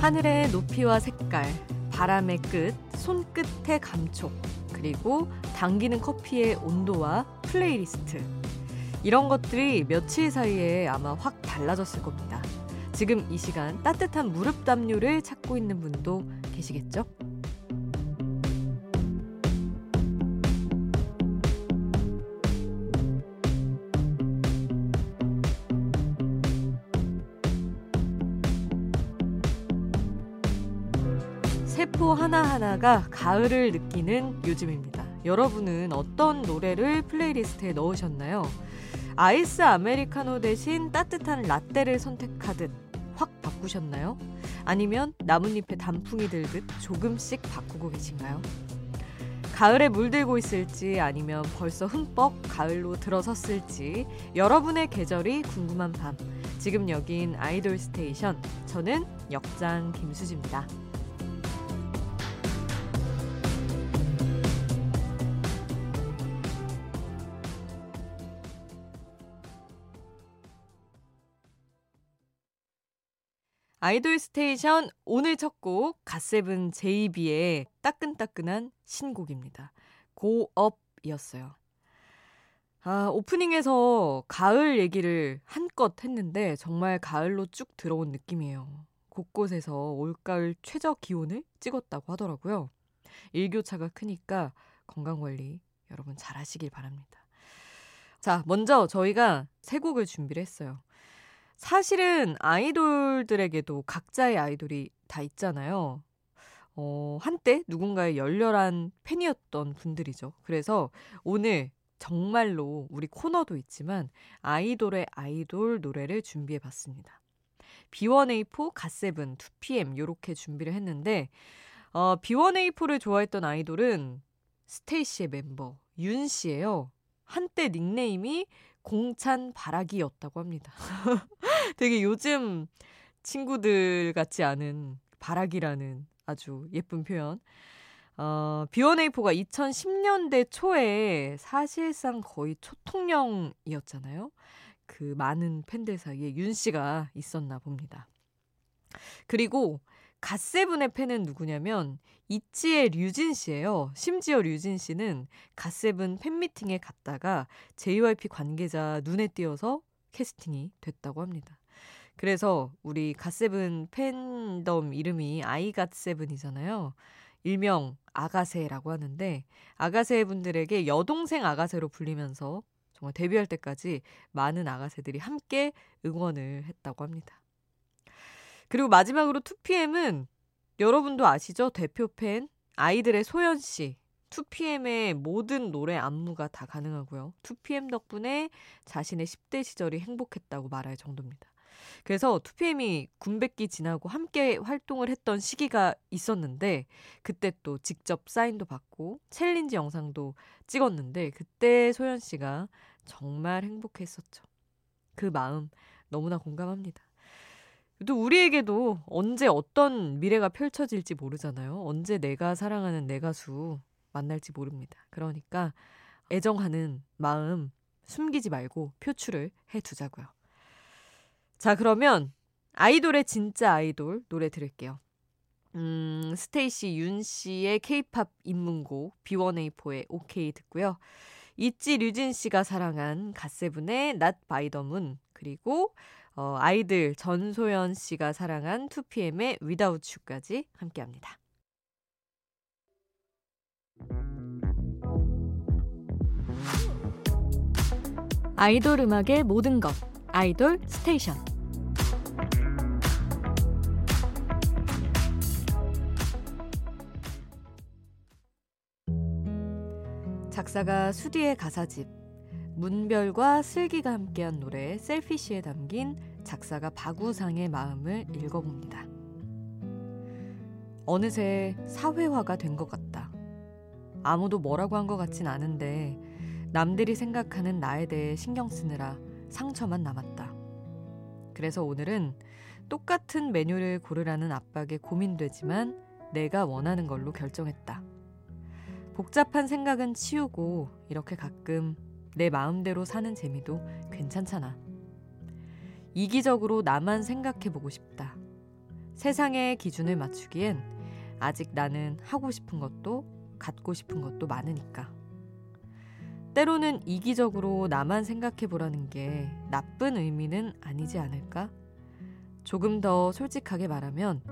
하늘의 높이와 색깔, 바람의 끝, 손끝의 감촉, 그리고 당기는 커피의 온도와 플레이리스트. 이런 것들이 며칠 사이에 아마 확 달라졌을 겁니다. 지금 이 시간 따뜻한 무릎 담요를 찾고 있는 분도 계시겠죠? 하나하나가 가을을 느끼는 요즘입니다. 여러분은 어떤 노래를 플레이리스트에 넣으셨나요? 아이스 아메리카노 대신 따뜻한 라떼를 선택하듯 확 바꾸셨나요? 아니면 나뭇잎에 단풍이 들듯 조금씩 바꾸고 계신가요? 가을에 물들고 있을지 아니면 벌써 흠뻑 가을로 들어섰을지 여러분의 계절이 궁금한 밤. 지금 여긴 아이돌 스테이션. 저는 역장 김수지입니다. 아이돌 스테이션 오늘 첫 곡 갓세븐 제이비의 따끈따끈한 신곡입니다. Go Up이었어요. 아, 오프닝에서 가을 얘기를 한껏 했는데 정말 가을로 쭉 들어온 느낌이에요. 곳곳에서 올가을 최저 기온을 찍었다고 하더라고요. 일교차가 크니까 건강관리 여러분 잘 하시길 바랍니다. 자, 먼저 저희가 세 곡을 준비를 했어요. 사실은 아이돌들에게도 각자의 아이돌이 다 있잖아요. 어, 한때 누군가의 열렬한 팬이었던 분들이죠. 그래서 오늘 정말로 우리 코너도 있지만 아이돌의 아이돌 노래를 준비해 봤습니다. B1A4, 갓세븐, 2PM 요렇게 준비를 했는데 어, B1A4를 좋아했던 아이돌은 스테이시의 멤버 윤 씨예요. 한때 닉네임이 공찬 바라기였다고 합니다. 되게 요즘 친구들 같지 않은 바라기라는 아주 예쁜 표현. 어, B1A4가 2010년대 초에 사실상 거의 초통령이었잖아요. 그 많은 팬들 사이에 윤 씨가 있었나 봅니다. 그리고 갓세븐의 팬은 누구냐면 있지의 류진 씨예요. 심지어 류진 씨는 갓세븐 팬미팅에 갔다가 JYP 관계자 눈에 띄어서 캐스팅이 됐다고 합니다. 그래서 우리 갓세븐 팬덤 이름이 아이갓세븐이잖아요. 일명 아가새라고 하는데 아가새 분들에게 여동생 아가새로 불리면서 정말 데뷔할 때까지 많은 아가새들이 함께 응원을 했다고 합니다. 그리고 마지막으로 2PM은 여러분도 아시죠? 대표 팬 아이들의 소연 씨. 2PM의 모든 노래 안무가 다 가능하고요. 2PM 덕분에 자신의 10대 시절이 행복했다고 말할 정도입니다. 그래서 2PM이 군백기 지나고 함께 활동을 했던 시기가 있었는데 그때 또 직접 사인도 받고 챌린지 영상도 찍었는데 그때 소연 씨가 정말 행복했었죠. 그 마음 너무나 공감합니다. 또 우리에게도 언제 어떤 미래가 펼쳐질지 모르잖아요. 언제 내가 사랑하는 내 가수 만날지 모릅니다. 그러니까 애정하는 마음 숨기지 말고 표출을 해 두자고요. 자, 그러면 아이돌의 진짜 아이돌 노래 들을게요. 음, 스테이씨 윤 씨의 케이팝 입문곡 B1A4의 OK 듣고요. 있지 류진 씨가 사랑한 갓세븐의 Not by the Moon 그리고 어, 아이들 전소연 씨가 사랑한 2PM의 Without You까지 함께합니다. 아이돌 음악의 모든 것 아이돌 스테이션 작사가 수디의 가사집 문별과 슬기가 함께한 노래 셀피시에 담긴 작사가 바구상의 마음을 읽어봅니다. 어느새 사회화가 된 것 같다. 아무도 뭐라고 한 것 같진 않은데 남들이 생각하는 나에 대해 신경 쓰느라 상처만 남았다. 그래서 오늘은 똑같은 메뉴를 고르라는 압박에 고민되지만 내가 원하는 걸로 결정했다. 복잡한 생각은 치우고 이렇게 가끔 내 마음대로 사는 재미도 괜찮잖아. 이기적으로 나만 생각해보고 싶다. 세상의 기준을 맞추기엔 아직 나는 하고 싶은 것도 갖고 싶은 것도 많으니까. 때로는 이기적으로 나만 생각해 보라는 게 나쁜 의미는 아니지 않을까? 조금 더 솔직하게 말하면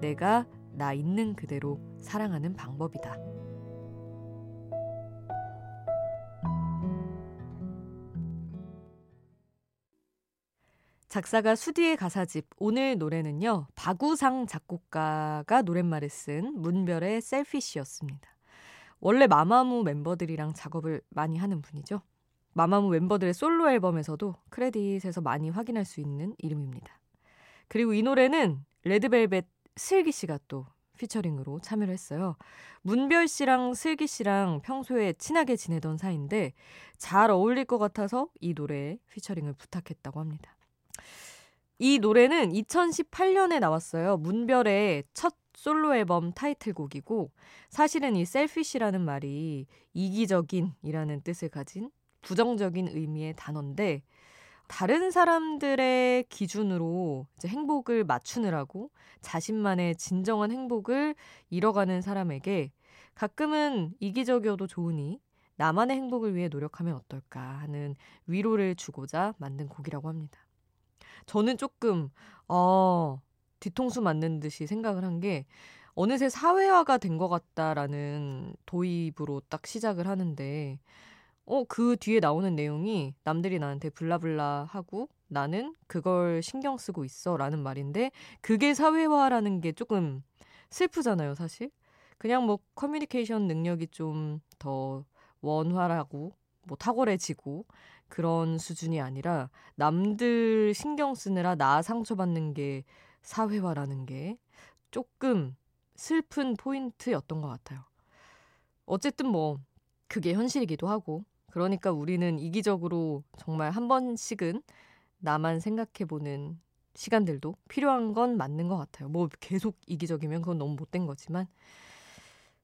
내가 나 있는 그대로 사랑하는 방법이다. 작사가 수디의 가사집 오늘 노래는요. 바구상 작곡가가 노랫말을 쓴 문별의 셀피쉬였습니다. 원래 마마무 멤버들이랑 작업을 많이 하는 분이죠. 마마무 멤버들의 솔로 앨범에서도 크레딧에서 많이 확인할 수 있는 이름입니다. 그리고 이 노래는 레드벨벳 슬기 씨가 또 피처링으로 참여를 했어요. 문별 씨랑 슬기 씨랑 평소에 친하게 지내던 사이인데 잘 어울릴 것 같아서 이 노래에 피처링을 부탁했다고 합니다. 이 노래는 2018년에 나왔어요. 문별의 첫 솔로 앨범 타이틀곡이고 사실은 이 Selfish라는 말이 이기적인이라는 뜻을 가진 부정적인 의미의 단어인데 다른 사람들의 기준으로 행복을 맞추느라고 자신만의 진정한 행복을 잃어가는 사람에게 가끔은 이기적이어도 좋으니 나만의 행복을 위해 노력하면 어떨까 하는 위로를 주고자 만든 곡이라고 합니다. 저는 조금 어 뒤통수 맞는 듯이 생각을 한 게 어느새 사회화가 된 것 같다라는 도입으로 딱 시작을 하는데 어, 그 뒤에 나오는 내용이 남들이 나한테 블라블라 하고 나는 그걸 신경 쓰고 있어 라는 말인데 그게 사회화라는 게 조금 슬프잖아요, 사실. 그냥 뭐 커뮤니케이션 능력이 좀 더 원활하고 뭐 탁월해지고 그런 수준이 아니라 남들 신경 쓰느라 나 상처받는 게 사회화라는 게 조금 슬픈 포인트였던 것 같아요. 어쨌든 뭐 그게 현실이기도 하고 그러니까 우리는 이기적으로 정말 한 번씩은 나만 생각해보는 시간들도 필요한 건 맞는 것 같아요. 뭐 계속 이기적이면 그건 너무 못된 거지만.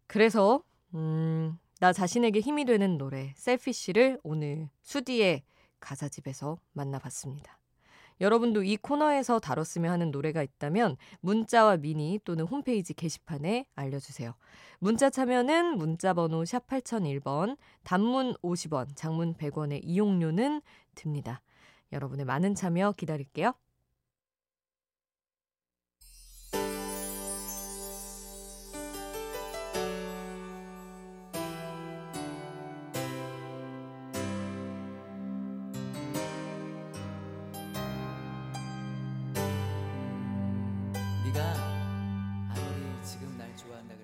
그래서, 음, 나 자신에게 힘이 되는 노래, 셀피쉬를 오늘 수디의 가사집에서 만나봤습니다. 여러분도 이 코너에서 다뤘으면 하는 노래가 있다면 문자와 미니 또는 홈페이지 게시판에 알려주세요. 문자 참여는 문자번호 샵 8001번, 단문 50원, 장문 100원의 이용료는 듭니다. 여러분의 많은 참여 기다릴게요.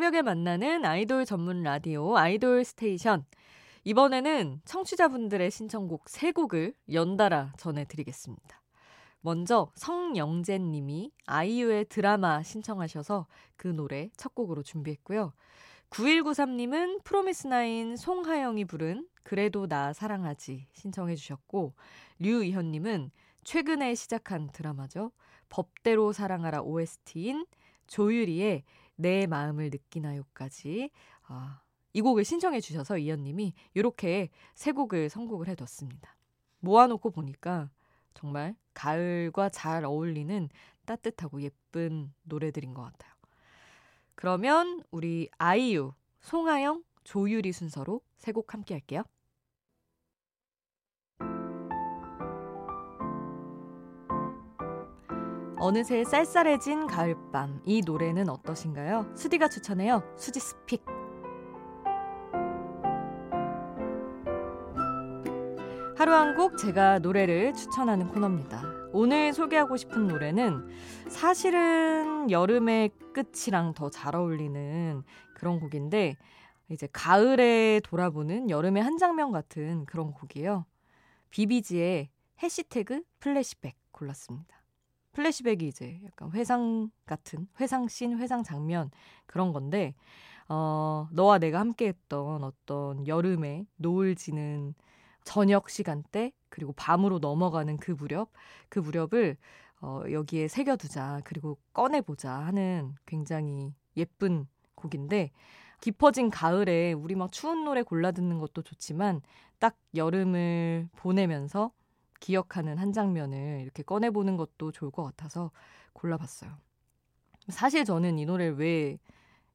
새벽에 만나는 아이돌 전문 라디오 아이돌 스테이션. 이번에는 청취자분들의 신청곡 3곡을 연달아 전해드리겠습니다. 먼저 성영재 님이 아이유의 드라마 신청하셔서 그 노래 첫 곡으로 준비했고요. 9193님은 프로미스나인 송하영이 부른 그래도 나 사랑하지 신청해 주셨고 류이현님은 최근에 시작한 드라마죠. 법대로 사랑하라 OST인 조유리의 내 마음을 느끼나요까지 아, 이 곡을 신청해 주셔서 이현님이 이렇게 세 곡을 선곡을 해뒀습니다. 모아놓고 보니까 정말 가을과 잘 어울리는 따뜻하고 예쁜 노래들인 것 같아요. 그러면 우리 아이유, 송하영, 조유리 순서로 세 곡 함께 할게요. 어느새 쌀쌀해진 가을밤. 이 노래는 어떠신가요? 수디가 추천해요. 수지 스픽. 하루 한 곡 제가 노래를 추천하는 코너입니다. 오늘 소개하고 싶은 노래는 사실은 여름의 끝이랑 더 잘 어울리는 그런 곡인데 이제 가을에 돌아보는 여름의 한 장면 같은 그런 곡이에요. 비비지의 해시태그 플래시백 골랐습니다. 플래시백이 이제 약간 회상 같은 회상 씬, 회상 장면 그런 건데 어, 너와 내가 함께 했던 어떤 여름에 노을 지는 저녁 시간대 그리고 밤으로 넘어가는 그 무렵 그 무렵을 어, 여기에 새겨두자 그리고 꺼내보자 하는 굉장히 예쁜 곡인데 깊어진 가을에 우리 막 추운 노래 골라 듣는 것도 좋지만 딱 여름을 보내면서 기억하는 한 장면을 이렇게 꺼내보는 것도 좋을 것 같아서 골라봤어요. 사실 저는 이 노래를 왜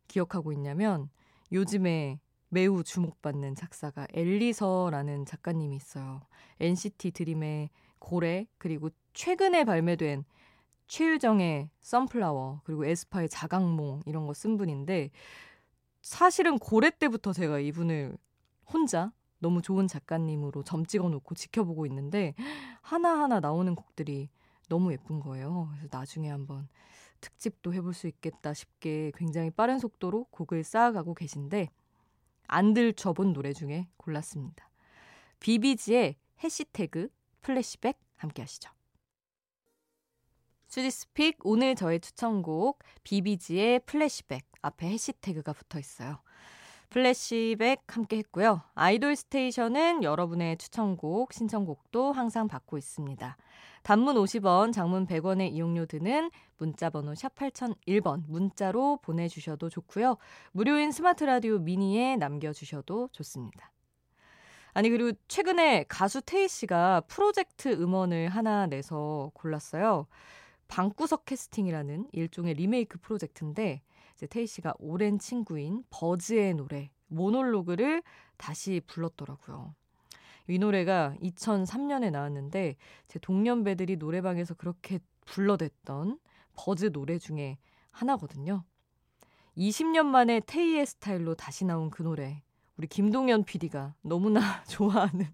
기억하고 있냐면 요즘에 매우 주목받는 작사가 엘리서라는 작가님이 있어요. NCT 드림의 고래 그리고 최근에 발매된 최유정의 선플라워 그리고 에스파의 자각몽 이런 거 쓴 분인데 사실은 고래 때부터 제가 이분을 혼자 너무 좋은 작가님으로 점 찍어 놓고 지켜보고 있는데 하나하나 나오는 곡들이 너무 예쁜 거예요. 그래서 나중에 한번 특집도 해볼 수 있겠다 싶게 굉장히 빠른 속도로 곡을 쌓아가고 계신데 안 들춰본 노래 중에 골랐습니다. 비비지의 해시태그 플래시백 함께 하시죠. 수지's Pick 오늘 저의 추천곡 비비지의 플래시백 앞에 해시태그가 붙어 있어요. 플래시백 함께 했고요. 아이돌 스테이션은 여러분의 추천곡, 신청곡도 항상 받고 있습니다. 단문 50원, 장문 100원의 이용료 드는 문자번호 샵 8001번 문자로 보내주셔도 좋고요. 무료인 스마트 라디오 미니에 남겨주셔도 좋습니다. 아니 그리고 최근에 가수 태희 씨가 프로젝트 음원을 하나 내서 골랐어요. 방구석 캐스팅이라는 일종의 리메이크 프로젝트인데 이제 태희 씨가 오랜 친구인 버즈의 노래 모놀로그를 다시 불렀더라고요. 이 노래가 2003년에 나왔는데 제 동년배들이 노래방에서 그렇게 불러댔던 버즈 노래 중에 하나거든요. 20년 만에 테이의 스타일로 다시 나온 그 노래. 우리 김동현 PD가 너무나 좋아하는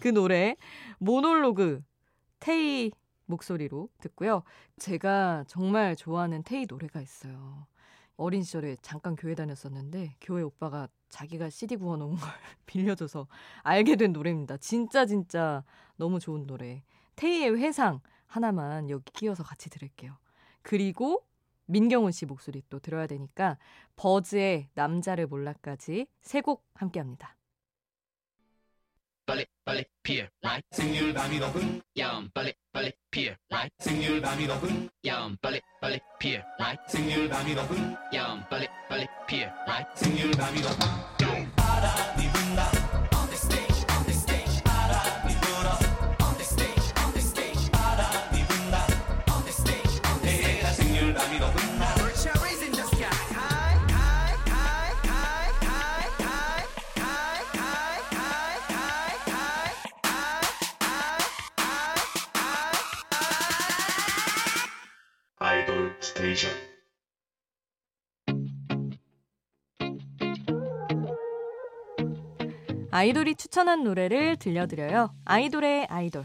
그 노래 모놀로그 테이 목소리로 듣고요. 제가 정말 좋아하는 테이 노래가 있어요. 어린 시절에 잠깐 교회 다녔었는데 교회 오빠가 자기가 CD 구워놓은 걸 빌려줘서 알게 된 노래입니다. 진짜 진짜 너무 좋은 노래. 테이의 회상 하나만 여기 끼워서 같이 들을게요. 그리고 민경훈 씨 목소리 또 들어야 되니까 버즈의 남자를 몰라까지 세 곡 함께합니다. 빨리 빨리 피어 right? 생률 밤이 높은 야음 빨리 빨리 피어 right? 생률 밤이 높은 야음 빨리 빨리 피어 right? 생률 밤이 높은 야음 빨리 빨리 피어 right? 생률 밤이 높은 알아 니 분다 on the 아이돌이 추천한 노래를 들려드려요. 아이돌의 아이돌.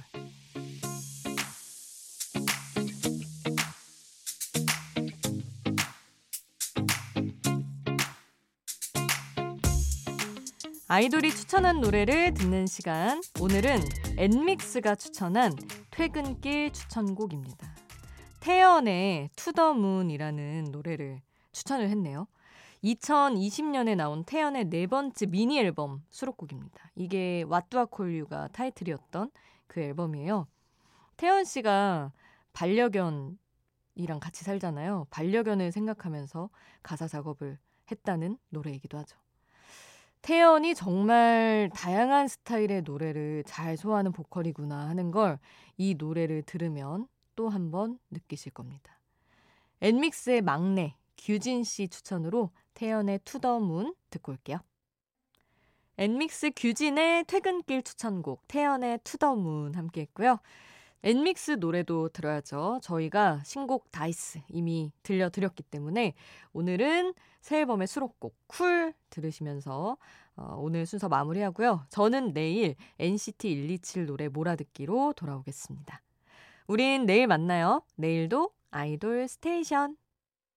아이돌이 추천한 노래를 듣는 시간. 오늘은 엔믹스가 추천한 퇴근길 추천곡입니다. 태연의 투더문이라는 노래를 추천을 했네요. 2020년에 나온 태연의 네 번째 미니 앨범 수록곡입니다. 이게 왓두아 콜유가 타이틀이었던 그 앨범이에요. 태연 씨가 반려견이랑 같이 살잖아요. 반려견을 생각하면서 가사 작업을 했다는 노래이기도 하죠. 태연이 정말 다양한 스타일의 노래를 잘 소화하는 보컬이구나 하는 걸 이 노래를 들으면 또 한 번 느끼실 겁니다. 엔믹스의 막내 규진 씨 추천으로 태연의 To the Moon 듣고 올게요. 엔믹스 규진의 퇴근길 추천곡 태연의 To the Moon 함께 했고요. 엔믹스 노래도 들어야죠. 저희가 신곡 Dice 이미 들려드렸기 때문에 오늘은 새 앨범의 수록곡 Cool 들으시면서 어, 오늘 순서 마무리하고요. 저는 내일 NCT 127 노래 몰아듣기로 돌아오겠습니다. 우린 내일 만나요. 내일도 아이돌 스테이션.